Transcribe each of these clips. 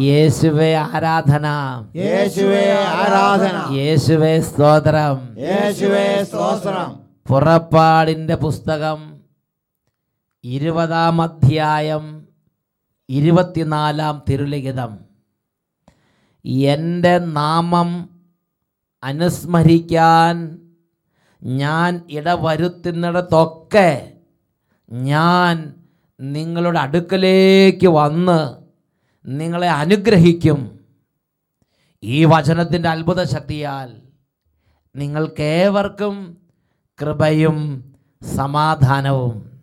യേശുവേ ആരാധന. യേശുവേ ആരാധന. യേശുവേ സ്തോത്രം. യേശുവേ സ്തോത്രം. പുറപ്പാടിന്റെ പുസ്തകം ഇരുപതാം അധ്യായം ഇരുപത്തിനാലാം തിരുലിഖിതം. എന്റെ നാമം അനുസ്മരിക്കാൻ ഞാൻ ഇടവരുത്തുന്നിടത്തൊക്കെ ഞാൻ നിങ്ങളുടെ അടുക്കലേക്ക് വന്ന് നിങ്ങളെ അനുഗ്രഹിക്കും. ഈ വചനത്തിന്റെ അത്ഭുത ശക്തിയാൽ നിങ്ങൾക്കേവർക്കും കൃപയും സമാധാനവും.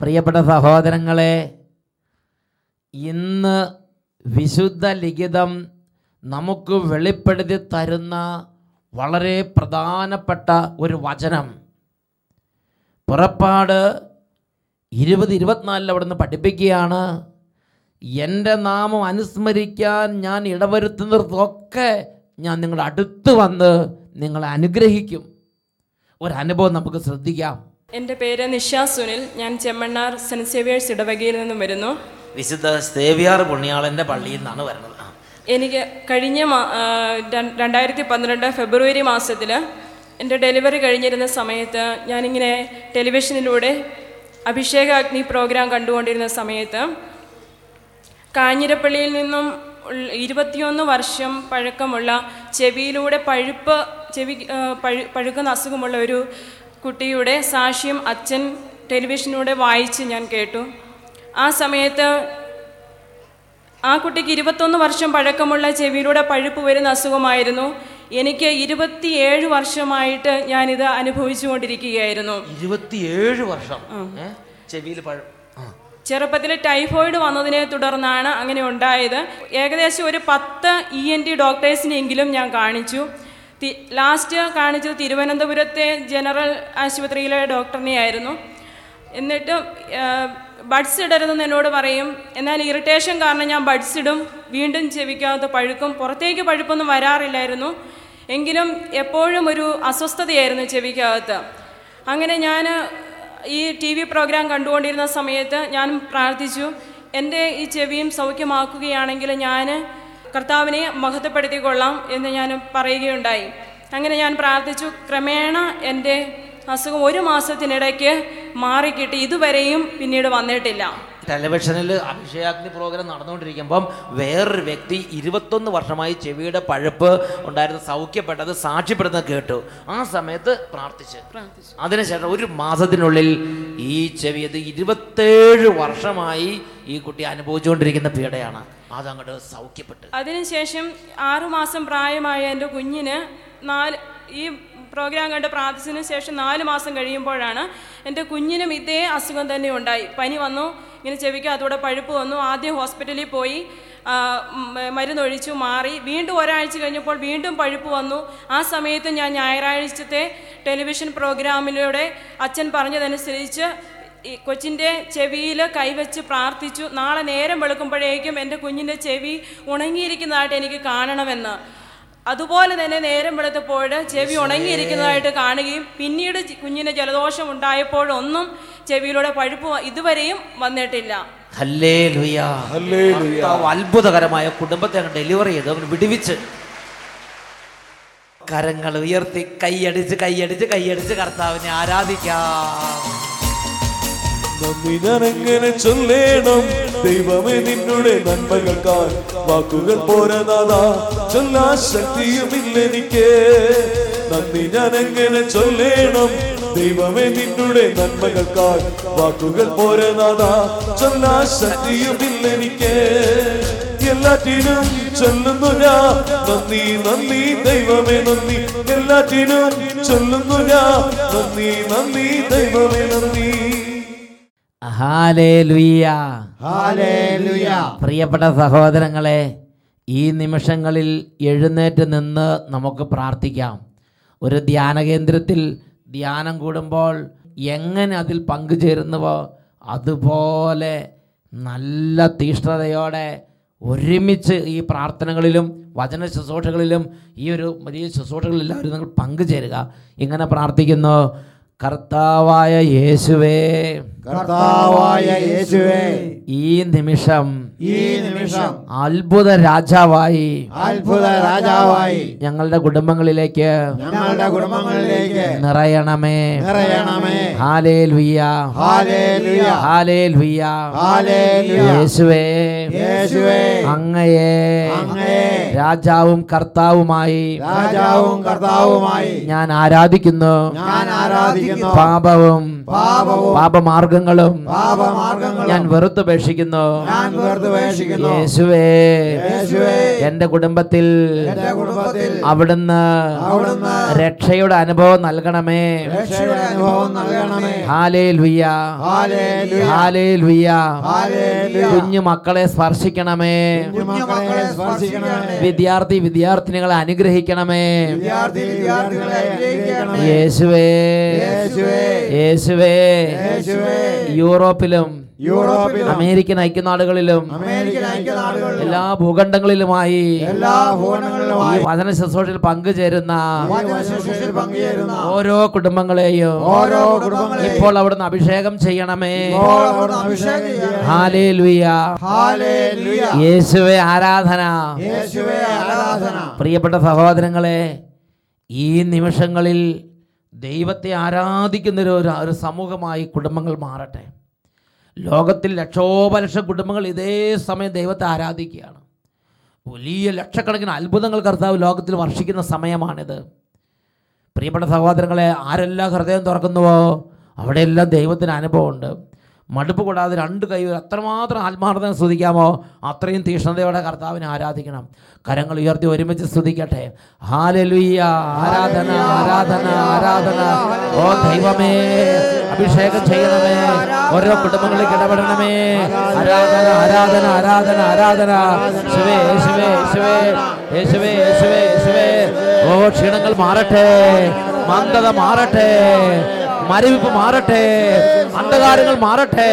പ്രിയപ്പെട്ട സഹോദരങ്ങളെ ഇന്ന് വിശുദ്ധ ലിഖിതം നമുക്ക് വെളിപ്പെടുത്തി തരുന്ന വളരെ പ്രധാനപ്പെട്ട ഒരു വചനം. പുറപ്പാട് ഇരുപത് ഇരുപത്തിനാലിൽ അവിടുന്ന് പഠിപ്പിക്കുകയാണ്. എന്റെ നാമം അനുസ്മരിക്കാൻ ഞാൻ ഇടവരുത്തുന്നിടത്തൊക്കെ ഞാൻ നിങ്ങളുടെ അടുത്ത് വന്ന് നിങ്ങളെ അനുഗ്രഹിക്കും. ഒരനുഭവം നമുക്ക് ശ്രദ്ധിക്കാം. എന്റെ പേര് നിഷാ സുനിൽ. ഞാൻ ചെമ്മണ്ണാർ സെന്റ് സേവിയേഴ്സ് ഇടവകയിൽ നിന്നും വരുന്നു. വിശുദ്ധ സേവിയാർ പുണ്യാളന്റെ പള്ളിയിൽ നിന്നാണ് വരുന്നത്. എനിക്ക് കഴിഞ്ഞ രണ്ടായിരത്തി പന്ത്രണ്ട് ഫെബ്രുവരി മാസത്തിൽ എന്റെ ഡെലിവറി കഴിഞ്ഞിരുന്ന സമയത്ത് ഞാനിങ്ങനെ ടെലിവിഷനിലൂടെ അഭിഷേക അഗ്നി പ്രോഗ്രാം കണ്ടുകൊണ്ടിരുന്ന സമയത്ത് കാഞ്ഞിരപ്പള്ളിയിൽ നിന്നും ഇരുപത്തിയൊന്ന് വർഷം പഴക്കമുള്ള ചെവിയിലൂടെ പഴുപ്പ് ചെവി പഴു പഴുക്കുന്ന അസുഖമുള്ള ഒരു കുട്ടിയുടെ സാക്ഷ്യം അച്ഛൻ ടെലിവിഷനിലൂടെ വായിച്ച് ഞാൻ കേട്ടു. ആ സമയത്ത് ആ കുട്ടിക്ക് ഇരുപത്തൊന്ന് വർഷം പഴക്കമുള്ള ചെവിയിലൂടെ പഴുപ്പ് വരുന്ന അസുഖമായിരുന്നു. എനിക്ക് ഇരുപത്തിയേഴ് വർഷമായിട്ട് ഞാനിത് അനുഭവിച്ചുകൊണ്ടിരിക്കുകയായിരുന്നു. ഇരുപത്തിയേഴ് വർഷം. ചെവിയിൽ പഴം. ചെറുപ്പത്തിൽ ടൈഫോയിഡ് വന്നതിനെ തുടർന്നാണ് അങ്ങനെ ഉണ്ടായത്. ഏകദേശം ഒരു പത്ത് ഇ എൻ ടി ഡോക്ടേഴ്സിനെങ്കിലും ഞാൻ കാണിച്ചു. ലാസ്റ്റ് കാണിച്ചത് തിരുവനന്തപുരത്തെ ജനറൽ ആശുപത്രിയിലെ ഡോക്ടറിനെ ആയിരുന്നു എന്നിട്ട് ബഡ്സ് ഇടരുതെന്ന് എന്നോട് പറയും. എന്നാൽ ഇറിറ്റേഷൻ കാരണം ഞാൻ ബഡ്സ് ഇടും. വീണ്ടും ചെവിക്കാത്ത പഴുക്കും. പുറത്തേക്ക് പഴുപ്പൊന്നും വരാറില്ലായിരുന്നു. എങ്കിലും എപ്പോഴും ഒരു അസ്വസ്ഥതയായിരുന്നു ചെവിക്കകത്ത്. അങ്ങനെ ഞാൻ ഈ ടി വി പ്രോഗ്രാം കണ്ടുകൊണ്ടിരുന്ന സമയത്ത് ഞാൻ പ്രാർത്ഥിച്ചു. എന്റെ ഈ ചെവിയും സൗഖ്യമാക്കുകയാണെങ്കിൽ ഞാൻ കർത്താവിനെ മഹത്വപ്പെടുത്തിക്കൊള്ളാം എന്ന് ഞാൻ പറയുകയുണ്ടായി. അങ്ങനെ ഞാൻ പ്രാർത്ഥിച്ചു. ക്രമേണ എന്റെ അസുഖം ഒരു മാസത്തിനിടയ്ക്ക് മാറിക്കിട്ടി. ഇതുവരെയും പിന്നീട് വന്നിട്ടില്ല. ടെലിവിഷനിൽ അഭിഷേകാഗ്നി പ്രോഗ്രാം നടന്നുകൊണ്ടിരിക്കുമ്പം വേറൊരു വ്യക്തി ഇരുപത്തൊന്ന് വർഷമായി ചെവിയുടെ പഴുപ്പ് ഉണ്ടായിരുന്ന സൗഖ്യപ്പെട്ടത് സാക്ഷ്യപ്പെടുന്നത് കേട്ടു. ആ സമയത്ത് പ്രാർത്ഥിച്ച്. അതിനുശേഷം ഒരു മാസത്തിനുള്ളിൽ ഈ ചെവി അത് ഇരുപത്തേഴ് വർഷമായി ഈ കുട്ടി അനുഭവിച്ചുകൊണ്ടിരിക്കുന്ന പീഡയാണ്. അതങ്ങോട്ട് സൗഖ്യപ്പെട്ടു. അതിനുശേഷം ആറുമാസം പ്രായമായ എന്റെ കുഞ്ഞിന് നാല് ഈ പ്രോഗ്രാം കണ്ട് പ്രാർത്ഥിച്ചതിന് ശേഷം നാല് മാസം കഴിയുമ്പോഴാണ് എന്റെ കുഞ്ഞിനും ഇതേ അസുഖം തന്നെ ഉണ്ടായി. പനി വന്നു. ഇങ്ങനെ ചെവിക്ക് അതോടെ പഴുപ്പ് വന്നു. ആദ്യം ഹോസ്പിറ്റലിൽ പോയി മരുന്നൊഴിച്ചു മാറി. വീണ്ടും ഒരാഴ്ച കഴിഞ്ഞപ്പോൾ വീണ്ടും പഴുപ്പ് വന്നു. ആ സമയത്ത് ഞാൻ ഞായറാഴ്ചത്തെ ടെലിവിഷൻ പ്രോഗ്രാമിലൂടെ അച്ഛൻ പറഞ്ഞതനുസരിച്ച് ഈ കൊച്ചിന്റെ ചെവിയിൽ കൈവച്ച് പ്രാർത്ഥിച്ചു. നാളെ നേരം വെളുക്കുമ്പോഴേക്കും എന്റെ കുഞ്ഞിന്റെ ചെവി ഉണങ്ങിയിരിക്കുന്നതായിട്ട് എനിക്ക് കാണണമെന്ന്. അതുപോലെ തന്നെ നേരം വെളുത്തപ്പോൾ ചെവി ഉണങ്ങിയിരിക്കുന്നതായിട്ട് കാണുകയും പിന്നീട് കുഞ്ഞിന് ജലദോഷം ഉണ്ടായപ്പോഴൊന്നും ചെവിയിലൂടെ പഴുപ്പ് ഇതുവരെയും വന്നിട്ടില്ല. അത്ഭുതകരമായ കുടുംബത്തെ ഡെലിവറി ചെയ്ത്. അവന് വിടുവിച്ച്. കരങ്ങൾ ഉയർത്തി കൈയടിച്ച് കൈയടിച്ച് കൈയടിച്ച് കർത്താവിനെ ആരാധിക്കാം. നന്ദി ഞാനെങ്ങനെ ചൊല്ലേണം. ദൈവമേ നിന്നുടെ നന്മകൾക്കാൽ വാക്കുകൾ പോരനാഥാ ചൊല്ലാ ശക്തിയുമില്ലെനിക്ക്. നന്ദി ഞാനെങ്ങനെ ചൊല്ലേണം. ദൈവമേ നിന്നുടെ നന്മകൾക്കാൽ വാക്കുകൾ പോരനാഥാ ചൊല്ലാ ശക്തിയുമില്ലെനിക്ക് എല്ലാറ്റിനും ചൊല്ലുന്നു ഞാൻ. നന്ദി നന്ദി ദൈവമേ നന്ദി. എല്ലാറ്റിനും ചൊല്ലുന്നു ഞാൻ. നന്ദി നന്ദി ദൈവമേ നന്ദി. പ്രിയപ്പെട്ട സഹോദരങ്ങളെ ഈ നിമിഷങ്ങളിൽ എഴുന്നേറ്റ് നിന്ന് നമുക്ക് പ്രാർത്ഥിക്കാം. ഒരു ധ്യാന കേന്ദ്രത്തിൽ ധ്യാനം കൂടുമ്പോൾ എങ്ങനെ അതിൽ പങ്കുചേരുന്നുവോ അതുപോലെ നല്ല തീഷ്ണതയോടെ ഒരുമിച്ച് ഈ പ്രാർത്ഥനകളിലും വചന ശുശ്രൂഷകളിലും ഈ ഒരു വലിയ ശുശ്രൂഷകളിലെല്ലാവരും നിങ്ങൾ പങ്കുചേരുക. ഇങ്ങനെ പ്രാർത്ഥിക്കുന്നു. കർത്താവായ യേശുവേ. കർത്താവായ യേശുവേ. ഈ നിമിഷം ഈ നിമിഷം അത്ഭുത രാജാവായി അത്ഭുത രാജാവായി ഞങ്ങളുടെ കുടുംബങ്ങളിലേക്ക് ഞങ്ങളുടെ കുടുംബങ്ങളിലേക്ക് നിറയണമേ. നിറയണമേ. ഹാലേ ഹാലേലുയ. Hallelujah hallelujah. യേശുവേ. യേശുവേ. അങ്ങയെ. അങ്ങയെ. രാജാവും കർത്താവുമായി രാജാവും കർത്താവുമായി ഞാൻ ആരാധിക്കുന്നു. ഞാൻ ആരാധിക്കുന്നു. പാപവും പാപവും പാപമാർഗങ്ങളും പാപമാർഗങ്ങളും ഞാൻ വെറുത്തുപേക്ഷിക്കുന്നു ഞാൻ വെറുതുപേക്ഷിക്കുന്നു യേശുവേ യേശുവേ എന്റെ കുടുംബത്തിൽ എന്റെ കുടുംബത്തിൽ അവിടുന്ന് അവിടുന്ന് രക്ഷയുടെ അനുഭവം നൽകണമേ. രക്ഷയുടെ അനുഭവം നൽകണമേ. ഹാലേ ലുയ്യ ഹാലേലുയ. ഹാലേ ലുയ്യ ഹാലേലുയ. കുഞ്ഞു മക്കളെ സ്പർശിക്കണമേ. കുഞ്ഞുമക്കളെ സ്പർശിക്കണമേ. വിദ്യാർത്ഥി വിദ്യാർത്ഥിനികളെ അനുഗ്രഹിക്കണമേ. യേശുവേ. യേശുവേ. യൂറോപ്പിലും യൂറോപ്പിലും അമേരിക്കൻ ഐക്യനാടുകളിലും എല്ലാ ഭൂഖണ്ഡങ്ങളിലുമായി എല്ലാ ഭൂഖണ്ഡങ്ങളിലുമായി വചന ശുശ്രൂഷയിൽ പങ്കുചേരുന്ന ഓരോ കുടുംബങ്ങളെയും ഓരോ ഇപ്പോൾ അവിടുന്ന് അഭിഷേകം ചെയ്യണമേ. ഹാലേ ലുയ യേശുവെ ആരാധന. പ്രിയപ്പെട്ട സഹോദരങ്ങളെ ഈ നിമിഷങ്ങളിൽ ദൈവത്തെ ആരാധിക്കുന്ന ഒരു സമൂഹമായി കുടുംബങ്ങൾ മാറട്ടെ. ലോകത്തിൽ ലക്ഷോപലക്ഷം കുടുംബങ്ങൾ ഇതേ സമയം ദൈവത്തെ ആരാധിക്കുകയാണ്. വലിയ ലക്ഷക്കണക്കിന് അത്ഭുതങ്ങൾ കർത്താവ് ലോകത്തിൽ വർഷിക്കുന്ന സമയമാണിത്. പ്രിയപ്പെട്ട സഹോദരങ്ങളെ ആരെല്ലാം ഹൃദയം തുറക്കുന്നുവോ അവിടെയെല്ലാം ദൈവത്തിന് അനുഭവമുണ്ട്. മടുപ്പ് കൂടാതെ രണ്ട് കൈ അത്രമാത്രം ആത്മാർത്ഥം സ്തുതിക്കാമോ അത്രയും തീഷ്ണതയോടെ കർത്താവിനെ ആരാധിക്കണം. കരങ്ങൾ ഉയർത്തി ഒരുമിച്ച് സ്തുതിക്കട്ടെ. ഹാലലുയ്യ ആരാധന ആരാധന ആരാധന. ഓ ദൈവമേ അഭിഷേകം ചെയ്യണമേ. ഓരോ കുടുംബങ്ങളിൽ ഇടപെടണമേ. ആരാധന ആരാധന ആരാധന ആരാധന. ശിവേ യേശുവേ യേശുവേ യേശുവേ യേശുവേ യേശുവേ ഓ ക്ഷീണങ്ങൾ മാറട്ടെ. മന്ദത മാറട്ടെ. മരവിപ്പ് മാറട്ടെ അന്ധകാരങ്ങൾ മാറട്ടെ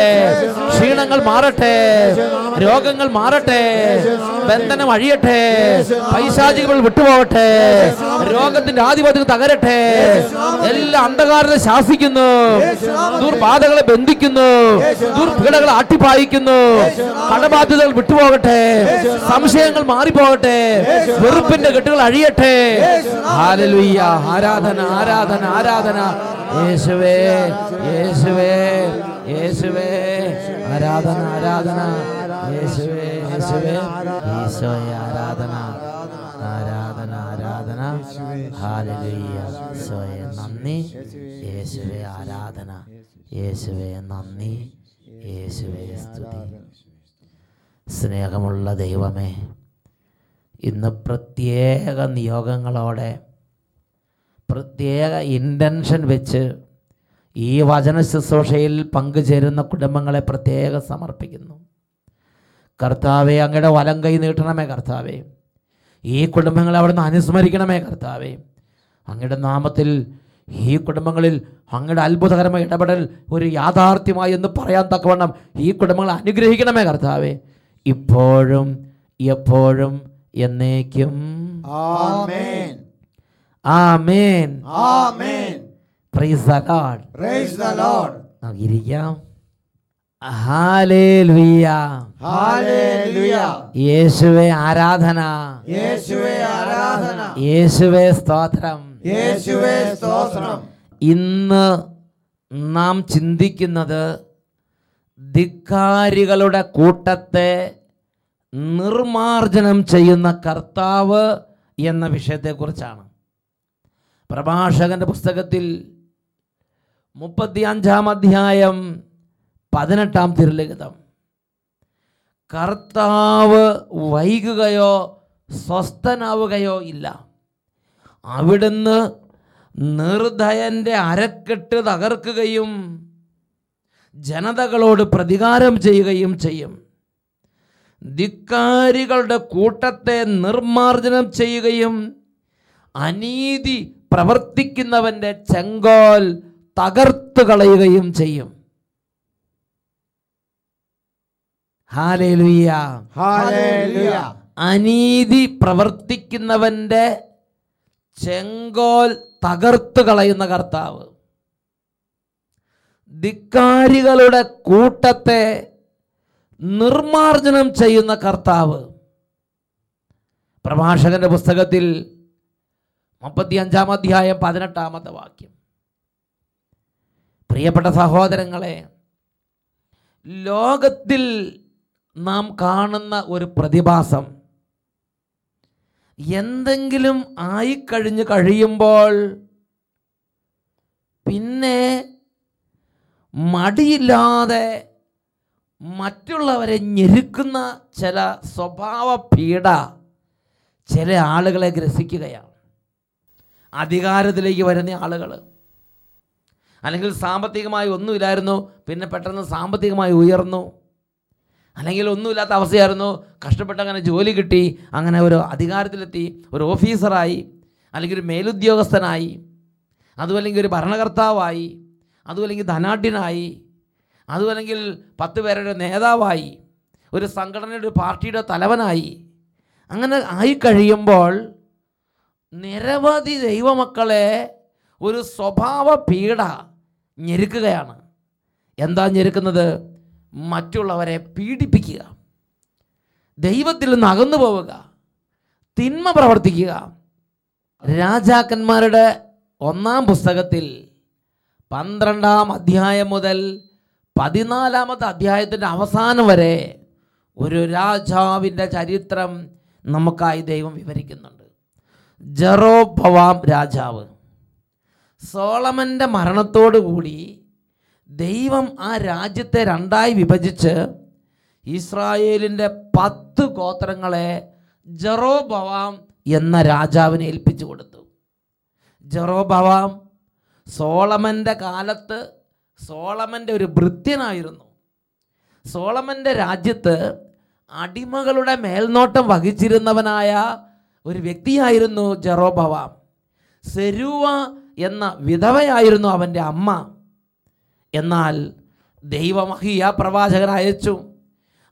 ക്ഷീണങ്ങൾ മാറട്ടെ രോഗങ്ങൾ മാറട്ടെ ബന്ധനം അഴിയട്ടെ പൈശാചികൾ വിട്ടുപോകട്ടെ രോഗത്തിന്റെ ആധിപത്യം തകരട്ടെ എല്ലാ അന്ധകാരത്തെ ശാസിക്കുന്നു ദുർബാധകളെ ബന്ധിക്കുന്നു ദുർപീഡകളെ അട്ടിപ്പായിക്കുന്നു കടബാധ്യതകൾ വിട്ടുപോകട്ടെ സംശയങ്ങൾ മാറിപ്പോകട്ടെ വെറുപ്പിന്റെ കെട്ടുകൾ അഴിയട്ടെ ഹാലലുയ്യ ആരാധന ആരാധന ആരാധന യേശുവേ യേശുവേ യേശുവേ ആരാധന ആരാധന ഈശോയെ ആരാധന ആരാധന ആരാധന. ഹാലലുയ്യ ഈശോയെ നന്ദി. യേശുവേ ആരാധന. യേശുവേ നന്ദി. യേശുവേ സ്തുതി. സ്നേഹമുള്ള ദൈവമേ ഇന്ന് പ്രത്യേക നിയോഗങ്ങളോടെ പ്രത്യേക ഇന്റൻഷൻ വെച്ച് ഈ വചന ശുശ്രൂഷയിൽ പങ്കുചേരുന്ന കുടുംബങ്ങളെ പ്രത്യേകം സമർപ്പിക്കുന്നു. കർത്താവെ അങ്ങയുടെ വലം കൈ നീട്ടണമേ കർത്താവെ. ഈ കുടുംബങ്ങളെ അവിടുന്ന് അനുസ്മരിക്കണമേ കർത്താവെ. അങ്ങയുടെ നാമത്തിൽ ഈ കുടുംബങ്ങളിൽ അങ്ങയുടെ അത്ഭുതകരമായ ഇടപെടൽ ഒരു യാഥാർത്ഥ്യമായി എന്ന് പറയാൻ തക്കവണ്ണം ഈ കുടുംബങ്ങളെ അനുഗ്രഹിക്കണമേ കർത്താവെ. ഇപ്പോഴും എപ്പോഴും എന്നേക്കും. ആമേൻ. ആമേൻ. Praise the lord praise the lord ഇരിക്കാം യേശുവേ ആരാധന. യേശുവേ ആരാധന. യേശുവേ സ്തോത്രം. യേശുവേ സ്തോത്രം. ഇന്ന് നാം ചിന്തിക്കുന്നത് ധിക്കാരികളുടെ കൂട്ടത്തെ നിർമാർജനം ചെയ്യുന്ന കർത്താവ് എന്ന വിഷയത്തെക്കുറിച്ചാണ്. പ്രഭാഷകന്റെ പുസ്തകത്തിൽ മുപ്പത്തിയഞ്ചാം അധ്യായം പതിനെട്ടാം തിരുലിഖിതം. കർത്താവ് വൈകുകയോ സ്വസ്ഥനാവുകയോ ഇല്ല. അവിടുന്ന് നിർദ്ധയന്റെ അരക്കെട്ട് തകർക്കുകയും ജനതകളോട് പ്രതികാരം ചെയ്യുകയും ചെയ്യും. ധിക്കാരികളുടെ കൂട്ടത്തെ നിർമാർജനം ചെയ്യുകയും അനീതി പ്രവർത്തിക്കുന്നവന്റെ ചെങ്കോൽ തകർത്തു കളയുകയും ചെയ്യും ഹാലേലുയ്യ ഹല്ലേലൂയ അനീതി പ്രവർത്തിക്കുന്നവന്റെ ചെങ്കോൽ തകർത്തു കളയുന്ന കർത്താവ്. ധിക്കാരികളുടെ കൂട്ടത്തെ നിർമാർജനം ചെയ്യുന്ന കർത്താവ്. പ്രഭാഷകന്റെ പുസ്തകത്തിൽ മുപ്പത്തി അഞ്ചാം അധ്യായം പതിനെട്ടാമത്തെ വാക്യം. പ്രിയപ്പെട്ട സഹോദരങ്ങളെ ലോകത്തിൽ നാം കാണുന്ന ഒരു പ്രതിഭാസം എന്തെങ്കിലും ആയിക്കഴിഞ്ഞ് കഴിയുമ്പോൾ പിന്നെ മടിയില്ലാതെ മറ്റുള്ളവരെ ഞെരുക്കുന്ന ചില സ്വഭാവ പീഡ ചില ആളുകളെ ഗ്രസിക്കുകയാണ്. അധികാരത്തിലേക്ക് വരുന്ന ആളുകൾ അല്ലെങ്കിൽ സാമ്പത്തികമായി ഒന്നുമില്ലായിരുന്നു പിന്നെ പെട്ടെന്ന് സാമ്പത്തികമായി ഉയർന്നു. അല്ലെങ്കിൽ ഒന്നുമില്ലാത്ത അവസ്ഥയായിരുന്നു. കഷ്ടപ്പെട്ട് അങ്ങനെ ജോലി കിട്ടി. അങ്ങനെ ഒരു അധികാരത്തിലെത്തി. ഒരു ഓഫീസറായി. അല്ലെങ്കിൽ ഒരു മേലുദ്യോഗസ്ഥനായി. അതുമല്ലെങ്കിൽ ഒരു ഭരണകർത്താവായി. അതുമല്ലെങ്കിൽ ധനാഢ്യനായി. അതുമല്ലെങ്കിൽ പത്ത് പേരുടെ നേതാവായി. ഒരു സംഘടനയുടെ ഒരു പാർട്ടിയുടെ തലവനായി. അങ്ങനെ ആയിക്കഴിയുമ്പോൾ നിരവധി ദൈവമക്കളെ ഒരു സ്വഭാവ പീഡ ഞെരുക്കുകയാണ്. എന്താ ഞെരുക്കുന്നത്? മറ്റുള്ളവരെ പീഡിപ്പിക്കുക. ദൈവത്തിൽ നിന്ന് അകന്നു പോവുക. തിന്മ പ്രവർത്തിക്കുക. രാജാക്കന്മാരുടെ ഒന്നാം പുസ്തകത്തിൽ പന്ത്രണ്ടാം അധ്യായം മുതൽ പതിനാലാമത്തെ അധ്യായത്തിന്റെ അവസാനം വരെ ഒരു രാജാവിന്റെ ചരിത്രം നമുക്കായി ദൈവം വിവരിക്കുന്നുണ്ട്. ജറോ ഭവാം രാജാവ് സോളമന്റെ മരണത്തോടുകൂടി ദൈവം ആ രാജ്യത്തെ രണ്ടായി വിഭജിച്ച് ഇസ്രായേലിന്റെ പത്ത് ഗോത്രങ്ങളെ ജെറോബവാം എന്ന രാജാവിനെ ഏൽപ്പിച്ചു കൊടുത്തു. ജെറോബവാം സോളമന്റെ കാലത്ത് സോളമന്റെ ഒരു ഭൃത്യനായിരുന്നു. സോളമന്റെ രാജ്യത്ത് അടിമകളുടെ മേൽനോട്ടം വഹിച്ചിരുന്നവനായ ഒരു വ്യക്തിയായിരുന്നു ജറോബവാം. സെരുവ എന്ന വിധവയായിരുന്നു അവന്റെ അമ്മ. എന്നാൽ ദൈവം അഹിയ പ്രവാചകൻ അയച്ചു.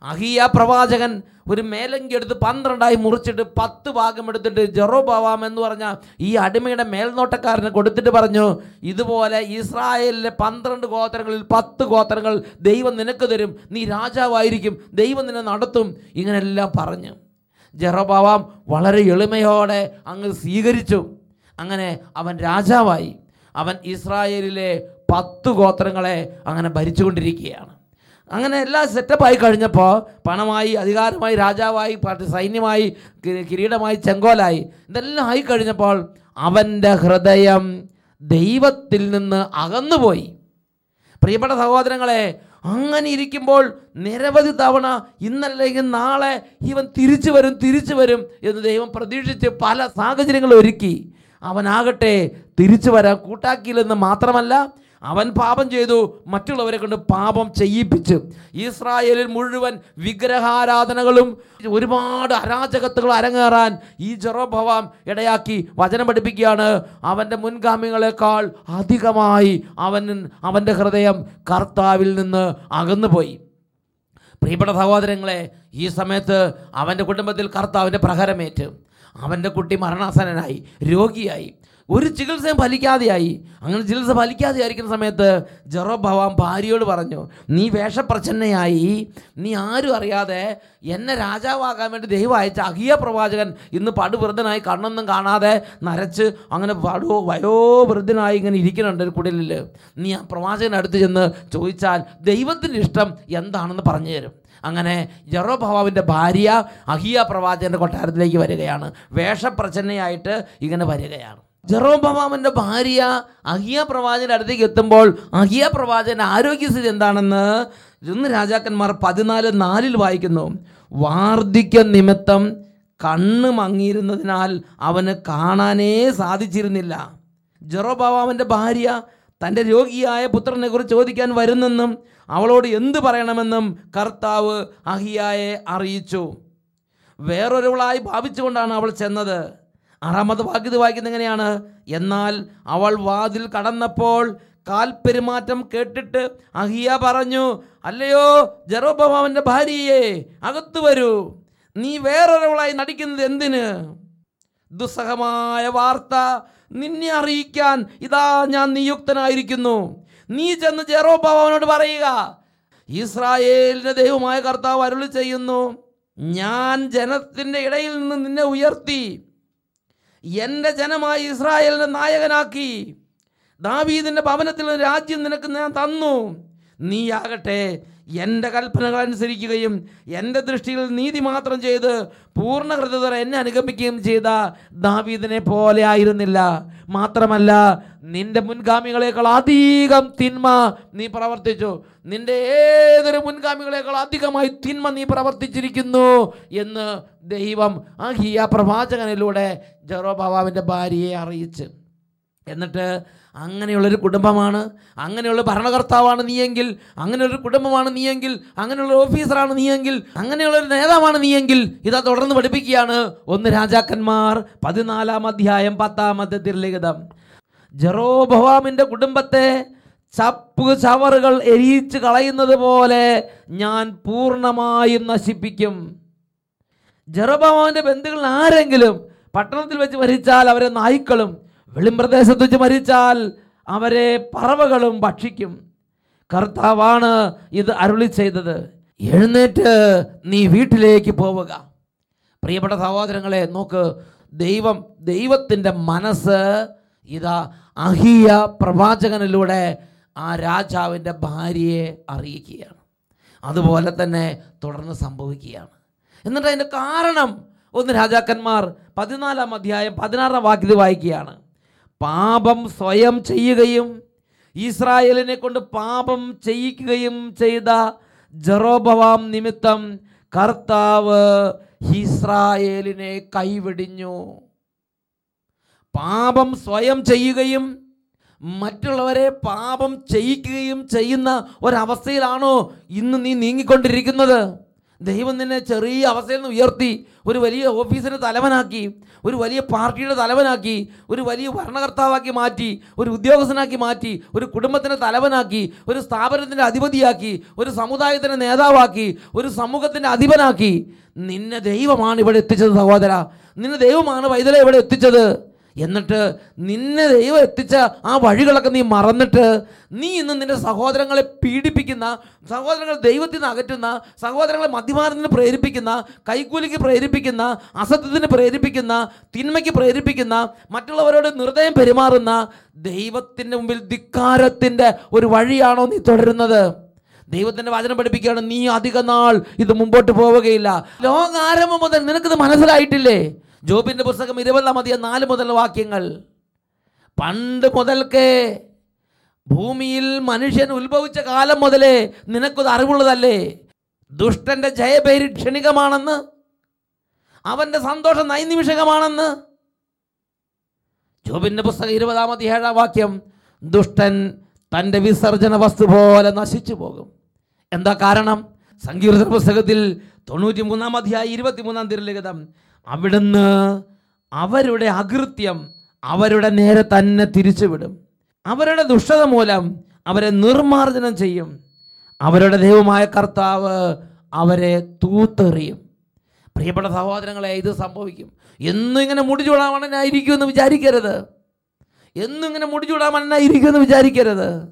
അഹിയ പ്രവാചകൻ ഒരു മേലങ്കി എടുത്ത് പന്ത്രണ്ടായി മുറിച്ചിട്ട് പത്ത് ഭാഗം എടുത്തിട്ട് ജെറോബാവാം എന്ന് പറഞ്ഞ ഈ അടിമയുടെ മേൽനോട്ടക്കാരന് കൊടുത്തിട്ട് പറഞ്ഞു ഇതുപോലെ ഇസ്രായേലിലെ പന്ത്രണ്ട് ഗോത്രങ്ങളിൽ പത്ത് ഗോത്രങ്ങൾ ദൈവം നിനക്ക് തരും. നീ രാജാവായിരിക്കും. ദൈവം നിന്നെ നടത്തും. ഇങ്ങനെല്ലാം പറഞ്ഞു. ജെറോബാവാം വളരെ എളിമയോടെ അങ്ങ് സ്വീകരിച്ചു. അങ്ങനെ അവൻ രാജാവായി. അവൻ ഇസ്രായേലിലെ പത്ത് ഗോത്രങ്ങളെ അങ്ങനെ ഭരിച്ചുകൊണ്ടിരിക്കുകയാണ്. അങ്ങനെ എല്ലാം സെറ്റപ്പായി കഴിഞ്ഞപ്പോൾ പണമായി അധികാരമായി രാജാവായി സൈന്യമായി കിരീടമായി ചെങ്കോലായി ഇതെല്ലാം ആയി കഴിഞ്ഞപ്പോൾ അവന്റെ ഹൃദയം ദൈവത്തിൽ നിന്ന് അകന്നുപോയി. പ്രിയപ്പെട്ട സഹോദരങ്ങളെ അങ്ങനെ ഇരിക്കുമ്പോൾ നിരവധി തവണ ഇന്നല്ലെങ്കിൽ നാളെ ഇവൻ തിരിച്ചു വരും തിരിച്ചു വരും എന്ന് ദൈവം പ്രതീക്ഷിച്ച് പല സാഹചര്യങ്ങൾ ഒരുക്കി. അവനാകട്ടെ തിരിച്ചു വരാൻ കൂട്ടാക്കിയില്ലെന്ന് മാത്രമല്ല അവൻ പാപം ചെയ്തു മറ്റുള്ളവരെ കൊണ്ട് പാപം ചെയ്യിപ്പിച്ച്. ഇസ്രായേലിൽ മുഴുവൻ വിഗ്രഹാരാധനകളും ഒരുപാട് അരാജകത്തുകൾ അരങ്ങേറാൻ ഈ ജെറോഭവാം ഇടയാക്കി വചനം പഠിപ്പിക്കുകയാണ്. അവന്റെ മുൻഗാമികളെക്കാൾ അധികമായി അവൻ അവന്റെ ഹൃദയം കർത്താവിൽ നിന്ന് അകന്നുപോയി. പ്രിയപ്പെട്ട സഹോദരങ്ങളെ ഈ സമയത്ത് അവന്റെ കുടുംബത്തിൽ കർത്താവിന്റെ പ്രഹരമേറ്റ്. അവന്റെ കുട്ടി മരണാസനനായി രോഗിയായി. ഒരു ചികിത്സയും ഫലിക്കാതെയായി. അങ്ങനെ ചികിത്സ ഫലിക്കാതെ ആയിരിക്കുന്ന സമയത്ത് ജെറോഭവാം ഭാര്യയോട് പറഞ്ഞു നീ വേഷപ്രച്ഛന്നയായി. നീ ആരും അറിയാതെ എന്നെ രാജാവാകാൻ വേണ്ടി ദൈവം അയച്ച അഹിയ പ്രവാചകൻ ഇന്ന് പടുവൃദ്ധനായി കണ്ണൊന്നും കാണാതെ നരച്ച് അങ്ങനെ പടു വയോവൃദ്ധനായി ഇങ്ങനെ ഇരിക്കുന്നുണ്ട് ഒരു കുടിലിൽ. നീ ആ പ്രവാചകന്റെ അടുത്ത് ചെന്ന് ചോദിച്ചാൽ ദൈവത്തിന്റെ ഇഷ്ടം എന്താണെന്ന് പറഞ്ഞു തരും. അങ്ങനെ ജെറോഭവാവിന്റെ ഭാര്യ അഹിയ പ്രവാചകന്റെ കൊട്ടാരത്തിലേക്ക് വരികയാണ്. വേഷപ്രച്ഛന്നയായിട്ട് ഇങ്ങനെ വരികയാണ്. ജെറോഭവാമിന്റെ ഭാര്യ അഹിയ പ്രവാചകന്റെ അടുത്തേക്ക് എത്തുമ്പോൾ അഹിയ പ്രവാചകന്റെ ആരോഗ്യസ്ഥിതി എന്താണെന്ന് ഇന്ന് രാജാക്കന്മാർ പതിനാല് നാലിൽ വായിക്കുന്നു. വാർദ്ധക്യ നിമിത്തം കണ്ണ് മങ്ങിയിരുന്നതിനാൽ അവന് കാണാനേ സാധിച്ചിരുന്നില്ല. ജെറോബാവാമിന്റെ ഭാര്യ തന്റെ രോഗിയായ പുത്രനെ കുറിച്ച് ചോദിക്കാൻ വരുന്നെന്നും അവളോട് എന്ത് പറയണമെന്നും കർത്താവ് അഹിയായെ അറിയിച്ചു. വേറൊരുവളായി ഭാവിച്ചുകൊണ്ടാണ് അവൾ ചെന്നത്. ആറാമത് വാക്യത് വായിക്കുന്നത് എങ്ങനെയാണ്? എന്നാൽ അവൾ വാതിൽ കടന്നപ്പോൾ കാൽപെരുമാറ്റം കേട്ടിട്ട് അഹിയ പറഞ്ഞു അല്ലയോ ജെറോബവാമിന്റെ ഭാര്യയെ അകത്തു വരൂ. നീ വേറൊരാളായി നടിക്കുന്നത് എന്തിന്? ദുസ്സഹമായ വാർത്ത നിന്നെ അറിയിക്കാൻ ഇതാ ഞാൻ നിയുക്തനായിരിക്കുന്നു. നീ ചെന്ന് ജെറോബാവനോട് പറയുക ഇസ്രായേലിന്റെ ദൈവമായ കർത്താവ് അരുളി ചെയ്യുന്നു ഞാൻ ജനത്തിന്റെ ഇടയിൽ നിന്ന് നിന്നെ ഉയർത്തി. എന്റെ ജനമായി ഇസ്രായേലിനെ നായകനാക്കി. ദാവീദിന്റെ ഭവനത്തിൽ രാജ്യം നിനക്ക് ഞാൻ തന്നു. നീയാകട്ടെ എന്റെ കൽപ്പനകൾ അനുസരിക്കുകയും എന്റെ ദൃഷ്ടിയിൽ നീതി മാത്രം ചെയ്ത് പൂർണ എന്നെ അനുഗമിക്കുകയും ചെയ്ത ദാവീദിനെ പോലെ ആയിരുന്നില്ല. മാത്രമല്ല നിന്റെ മുൻഗാമികളെക്കാൾ അധികം തിന്മ നീ പ്രവർത്തിച്ചു. നിന്റെ ഏതൊരു മുൻഗാമികളെക്കാൾ അധികമായി തിന്മ നീ പ്രവർത്തിച്ചിരിക്കുന്നു എന്ന് ദൈവം അഹിയ പ്രവാചകനിലൂടെ ജറോബാബാവിന്റെ ഭാര്യയെ അറിയിച്ച്. എന്നിട്ട് അങ്ങനെയുള്ളൊരു കുടുംബമാണ് അങ്ങനെയുള്ള ഭരണകർത്താവാണ് നീയെങ്കിൽ അങ്ങനെയുള്ളൊരു കുടുംബമാണ് നീയെങ്കിൽ അങ്ങനെയുള്ള ഓഫീസറാണ് നീയെങ്കിൽ അങ്ങനെയുള്ളൊരു നേതാവാണ് നീയെങ്കിൽ ഇതാ തുടർന്ന് പഠിപ്പിക്കുകയാണ് ഒന്ന് രാജാക്കന്മാർ പതിനാലാം അധ്യായം പത്താമത്തെ തിരുലിഖിതം. ജെറോബവാമിന്റെ കുടുംബത്തെ ചപ്പ് ചവറുകൾ എരിയിച്ച് കളയുന്നത് പോലെ ഞാൻ പൂർണമായും നശിപ്പിക്കും. ജെറോബാമിന്റെ ബന്ധുക്കൾ ആരെങ്കിലും പട്ടണത്തിൽ വെച്ച് മരിച്ചാൽ അവരെ നായ്ക്കളും വെളിമ്പ്രദേശത്ത് വെച്ച് മരിച്ചാൽ അവരെ പറവകളും ഭക്ഷിക്കും. കർത്താവാണ് ഇത് അരുളി ചെയ്തത്. എഴുന്നേറ്റ് നീ വീട്ടിലേക്ക് പോവുക. പ്രിയപ്പെട്ട സഹോദരങ്ങളെ നോക്ക് ദൈവം ദൈവത്തിന്റെ മനസ്സ് ഇതാ അഹിയ പ്രവാചകനിലൂടെ ആ രാജാവിന്റെ ഭാര്യയെ അറിയിക്കുകയാണ്. അതുപോലെ തന്നെ തുടർന്ന് സംഭവിക്കുകയാണ്. എന്നിട്ട് അതിന്റെ കാരണം ഒന്ന് രാജാക്കന്മാർ പതിനാലാം അധ്യായം പതിനാറാം വാക്യത്തിൽ വായിക്കുകയാണ്. പാപം സ്വയം ചെയ്യുകയും ഇസ്രായേലിനെ കൊണ്ട് പാപം ചെയ്യിക്കുകയും ചെയ്ത ജറോബവാം നിമിത്തം കർത്താവ് ഇസ്രായേലിനെ കൈവിടിഞ്ഞു. പാപം സ്വയം ചെയ്യുകയും മറ്റുള്ളവരെ പാപം ചെയ്യിക്കുകയും ചെയ്യുന്ന ഒരവസ്ഥയിലാണോ ഇന്ന് നീ നീങ്ങിക്കൊണ്ടിരിക്കുന്നത്? ദൈവം നിന്നെ ചെറിയ അവസ്ഥയിൽ നിന്ന് ഉയർത്തി ഒരു വലിയ ഓഫീസിന്റെ തലവനാക്കി ഒരു വലിയ പാർട്ടിയുടെ തലവനാക്കി ഒരു വലിയ ഭരണകർത്താവാക്കി മാറ്റി ഒരു ഉദ്യോഗസ്ഥനാക്കി മാറ്റി ഒരു കുടുംബത്തിന്റെ തലവനാക്കി ഒരു സ്ഥാപനത്തിന്റെ അധിപതിയാക്കി ഒരു സമുദായത്തിന്റെ നേതാവാക്കി ഒരു സമൂഹത്തിന്റെ അധിപനാക്കി. നിന്നെ ദൈവമാണ് ഇവിടെ എത്തിച്ചത് സഹോദര. നിന്നെ ദൈവമാണ് വൈദ്യരെ ഇവിടെ എത്തിച്ചത്. എന്നിട്ട് നിന്നെ ദൈവം എത്തിച്ച ആ വഴികളൊക്കെ നീ മറന്നിട്ട് നീ ഇന്ന് നിന്റെ സഹോദരങ്ങളെ പീഡിപ്പിക്കുന്ന സഹോദരങ്ങളെ ദൈവത്തിൽ നിന്ന് അകറ്റുന്ന സഹോദരങ്ങളെ മദ്യപാനത്തിന് പ്രേരിപ്പിക്കുന്ന കൈക്കൂലിക്ക് പ്രേരിപ്പിക്കുന്ന അസത്യത്തിന് പ്രേരിപ്പിക്കുന്ന തിന്മയ്ക്ക് പ്രേരിപ്പിക്കുന്ന മറ്റുള്ളവരോട് നിർദ്ദയം പെരുമാറുന്ന ദൈവത്തിന്റെ മുമ്പിൽ ധിക്കാരത്തിന്റെ ഒരു വഴിയാണോ നീ തുടരുന്നത്? ദൈവത്തിന്റെ വചനം പഠിപ്പിക്കുകയാണ് നീ അധിക നാൾ ഇത് മുമ്പോട്ട് പോവുകയില്ല. ലോകാരംഭം മുതൽ നിനക്കിത് മനസ്സിലായിട്ടില്ലേ? ജോബിന്റെ പുസ്തകം ഇരുപതാം അധികം നാല് മുതൽ വാക്യങ്ങൾ. പണ്ട് മുതൽക്കേ ഭൂമിയിൽ മനുഷ്യൻ ഉത്ഭവിച്ച കാലം മുതലേ നിനക്കത് അറിവുള്ളതല്ലേ? ദുഷ്ടന്റെ ജയപേരി ക്ഷണികമാണെന്ന് അവന്റെ സന്തോഷം നൈനിമിഷകമാണെന്ന്. ജോബിന്റെ പുസ്തകം ഇരുപതാമത്തെ ഏഴാം വാക്യം ദുഷ്ടൻ തന്റെ വിസർജന വസ്തു പോലെ നശിച്ചു പോകും. എന്താ കാരണം? സങ്കീർത്തന പുസ്തകത്തിൽ തൊണ്ണൂറ്റി മൂന്നാം അധ്യായം ഇരുപത്തിമൂന്നാം തിരുലിഖിതം അവിടുന്ന് അവരുടെ അകൃത്യം അവരുടെ നേരെ തന്നെ തിരിച്ചുവിടും. അവരുടെ ദുഷ്ടത മൂലം അവരെ നിർമാർജനം ചെയ്യും. അവരുടെ ദൈവമായ കർത്താവ് അവരെ തൂത്തെറിയും. പ്രിയപ്പെട്ട സഹോദരങ്ങളെ ഇത് സംഭവിക്കും. എന്നും ഇങ്ങനെ മുടിചൂടാമണനായിരിക്കും എന്ന് വിചാരിക്കരുത്. എന്നും ഇങ്ങനെ മുടിചൂടാമണനായിരിക്കും എന്ന് വിചാരിക്കരുത്.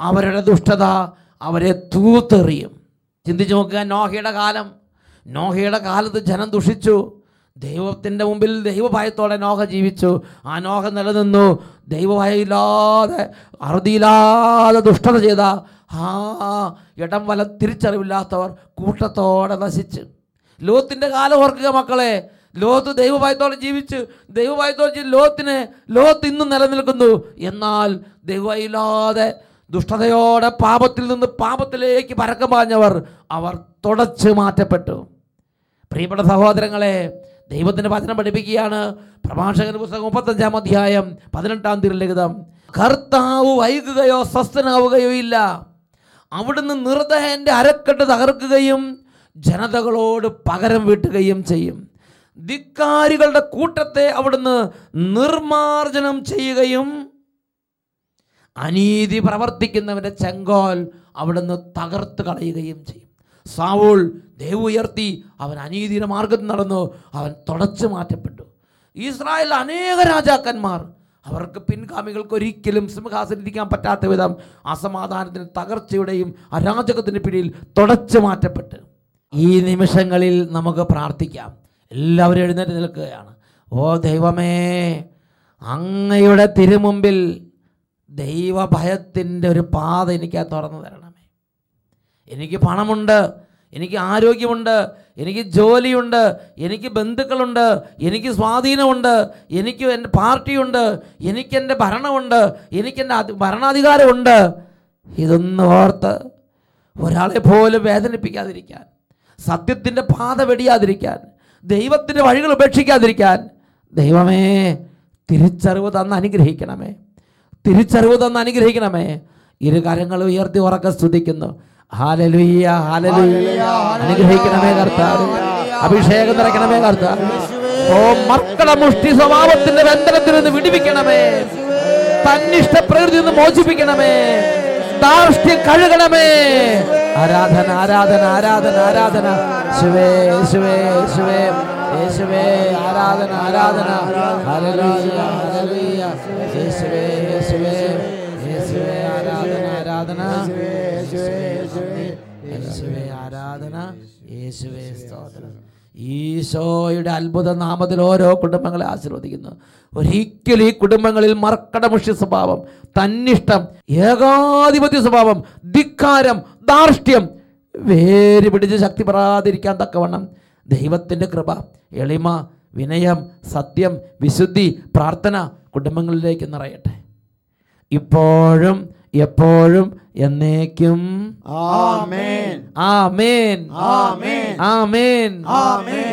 അവരുടെ ദുഷ്ടത അവരെ തൂത്തെറിയും. ചിന്തിച്ചു നോക്കുക നോഹയുടെ കാലം. നോഹയുടെ കാലത്ത് ജനം ദുഷിച്ചു. ദൈവത്തിന്റെ മുമ്പിൽ ദൈവഭയത്തോടെ നോഹ ജീവിച്ചു. ആ നോഹ നിലനിന്നു. ദൈവഭയമില്ലാതെ അറുതിയില്ലാതെ ദുഷ്ടത ചെയ്ത ആ ഇടം വല തിരിച്ചറിവില്ലാത്തവർ കൂട്ടത്തോടെ നശിച്ച്. ലോത്തിന്റെ കാലം ഓർക്കുക മക്കളെ. ലോത്ത് ദൈവഭയത്തോടെ ജീവിച്ച് ദൈവഭയത്തോടെ ജീവിച്ച് ലോത്തിന് ലോത്ത് ഇന്നും നിലനിൽക്കുന്നു. എന്നാൽ ദൈവമില്ലാതെ ദുഷ്ടതയോടെ പാപത്തിൽ നിന്ന് പാപത്തിലേക്ക് പരക്കം പാഞ്ഞവർ അവർ തുടച്ച് മാറ്റപ്പെട്ടു. പ്രിയപ്പെട്ട സഹോദരങ്ങളെ ദൈവത്തിന്റെ വചനം പഠിപ്പിക്കുകയാണ്. പ്രഭാഷകൻ പുസ്തകം മുപ്പത്തഞ്ചാം അധ്യായം പതിനെട്ടാം തിരുലിഖിതം കർത്താവ് വൈകുകയോ സ്വസ്ഥനാവുകയോ ഇല്ല. അവിടുന്ന് നിർദ്ദയന്റെ അരക്കെട്ട് തകർക്കുകയും ജനതകളോട് പകരം വീട്ടുകയും ചെയ്യും. ധിക്കാരികളുടെ കൂട്ടത്തെ അവിടുന്ന് നിർമാർജനം ചെയ്യുകയും അനീതി പ്രവർത്തിക്കുന്നവന്റെ ചെങ്കോൽ അവിടുന്ന് തകർത്ത് കളയുകയും ചെയ്യും. സാവൂൾ ദൈവം ഉയർത്തി അവൻ അനീതിയുടെ മാർഗത്തിൽ നടന്നു. അവൻ തുടച്ചു മാറ്റപ്പെട്ടു. ഇസ്രായേൽ അനേക രാജാക്കന്മാർ അവർക്ക് പിൻഗാമികൾക്ക് ഒരിക്കലും സിംഹാസനിരിക്കാൻ പറ്റാത്ത വിധം അസമാധാനത്തിന് തകർച്ചയുടെയും അരാജകത്തിന്റെ പിടിയിൽ തുടച്ചു മാറ്റപ്പെട്ട്. ഈ നിമിഷങ്ങളിൽ നമുക്ക് പ്രാർത്ഥിക്കാം. എല്ലാവരും എഴുന്നേറ്റ് നിൽക്കുകയാണ്. ഓ ദൈവമേ അങ്ങയുടെ തിരുമുമ്പിൽ ദൈവഭയത്തിന്റെ ഒരു പാത എനിക്ക് തുറന്നു തരണമേ എനിക്ക് പണമുണ്ട് എനിക്ക് ആരോഗ്യമുണ്ട് എനിക്ക് ജോലിയുണ്ട് എനിക്ക് ബന്ധുക്കളുണ്ട് എനിക്ക് സ്വാധീനമുണ്ട് എനിക്ക് എന്റെ പാർട്ടിയുണ്ട് എനിക്കെന്റെ ഭരണമുണ്ട് എനിക്കെന്റെ ഭരണാധികാരമുണ്ട്. ഇതൊന്ന് ഓർത്ത് ഒരാളെ പോലും വേദനിപ്പിക്കാതിരിക്കാൻ സത്യത്തിന്റെ പാത വെടിയാതിരിക്കാൻ ദൈവത്തിന്റെ വഴികൾ ഉപേക്ഷിക്കാതിരിക്കാൻ ദൈവമേ തിരിച്ചറിവ് തന്ന് അനുഗ്രഹിക്കണമേ. തിരിച്ചറിവ് തന്ന് അനുഗ്രഹിക്കണമേ. ഇരു കരങ്ങൾ ഉയർത്തി ഉറക്കം സ്തുതിക്കുന്നു. അനുഗ്രഹിക്കണമേ കർത്താവ്. അഭിഷേകം നിറയ്ക്കണമേ കർത്താവ്. ഓ മക്കള മുഷ്ടി സ്വഭാവത്തിന്റെ ബന്ധനത്തിൽ നിന്ന് വിടിവിക്കണമേ. തന്നിഷ്ട പ്രകൃതി നിന്ന് മോചിപ്പിക്കണമേ. ധാർഷ്ട്യം കഴുകണമേ. ആരാധന ആരാധന ആരാധന ആരാധന. ശിവേ ശിവേ ശിവേ യേശുവേ ആരാധന ആരാധന. ഹല്ലേലൂയ ഹല്ലേലൂയ യേശുവേ സ്തോത്രം. ഈശോയുടെ അത്ഭുത നാമത്തിൽ ഓരോ കുടുംബങ്ങളെ ആശീർവദിക്കുന്നു. ഒരിക്കലും ഈ കുടുംബങ്ങളിൽ മർക്കടമുഷ്യ സ്വഭാവം തന്നിഷ്ടം ഏകാധിപത്യ സ്വഭാവം ധിക്കാരം ധാർഷ്ട്യം വേര് പിടിച്ച് ശക്തി പറയാതിരിക്കാൻ തക്കവണ്ണം ദൈവത്തിന്റെ കൃപ എളിമ വിനയം സത്യം വിശുദ്ധി പ്രാർത്ഥന കുടുംബങ്ങളിലേക്ക് നിറയട്ടെ. ഇപ്പോഴും എപ്പോഴും എന്നേക്കും. ആമേൻ. ആമേൻ. ആമേൻ. ആമേൻ ആമേൻ പിതാവേ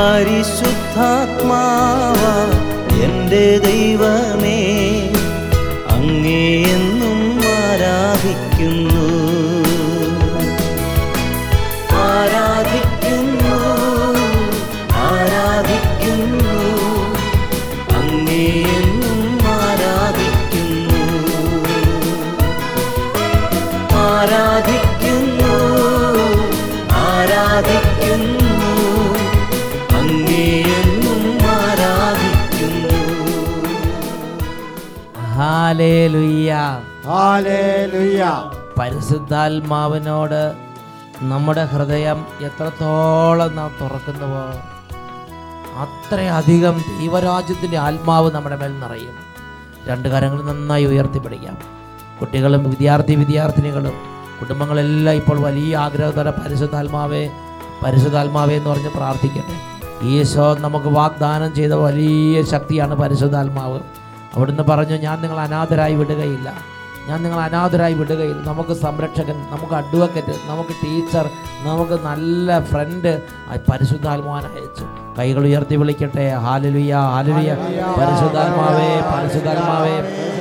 പരിശുദ്ധാത്മാവ എന്റെ ദൈവമേ അങ്ങേയെന്നും ആരാധിക്കുന്നു. പരിശുദ്ധാത്മാവിനോട് നമ്മുടെ ഹൃദയം എത്രത്തോളം നാം തുറക്കുന്നുവോ അത്രയധികം ദൈവരാജ്യത്തിന്റെ ആത്മാവ് നമ്മുടെ മേൽ നിറയും. രണ്ട് കാര്യങ്ങൾ നന്നായി ഉയർത്തിപ്പിടിക്കാം. കുട്ടികളും വിദ്യാർത്ഥി വിദ്യാർത്ഥിനികളും കുടുംബങ്ങളെല്ലാം ഇപ്പോൾ വലിയ ആഗ്രഹത്തോടെ പരിശുദ്ധാത്മാവേ പരിശുദ്ധാത്മാവേ എന്ന് പറഞ്ഞ് പ്രാർത്ഥിക്കട്ടെ. ഈശോ നമുക്ക് വാഗ്ദാനം ചെയ്ത വലിയ ശക്തിയാണ് പരിശുദ്ധാത്മാവ്. അവിടുന്ന് പറഞ്ഞു ഞാൻ നിങ്ങൾ അനാഥരായി വിടുകയില്ല. ഞാൻ നിങ്ങൾ അനാഥരായി വിടുകയില്ല. നമുക്ക് സംരക്ഷകൻ നമുക്ക് അഡ്വക്കറ്റ് നമുക്ക് ടീച്ചർ നമുക്ക് നല്ല ഫ്രണ്ട് പരിശുദ്ധാത്മാവൻ അയച്ചു. കൈകൾ ഉയർത്തി വിളിക്കട്ടെ. ഹാലലുയ ഹാലലുയ പരിശുദ്ധാത്മാവേ പരിശുദ്ധാത്മാവേ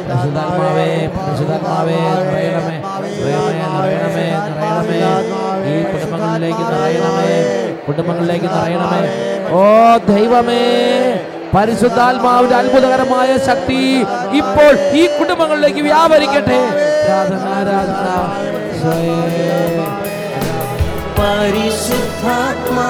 പരിശുദ്ധാത്മാവേ പരിശുദ്ധാത്മാവേ നിറയണമേ നിറയണമേ നിറയണമേ നിറയണമേ. ഈ കുടുംബങ്ങളിലേക്ക് നിറയണമേ കുടുംബങ്ങളിലേക്ക് നിറയണമേ. ഓ ദൈവമേ. പരിശുദ്ധാത്മാവിന്റെ അത്ഭുതകരമായ ശക്തി ഇപ്പോൾ ഈ കുടുംബങ്ങളിലേക്ക് വ്യാപരിക്കട്ടെ. പരിശുദ്ധാത്മാ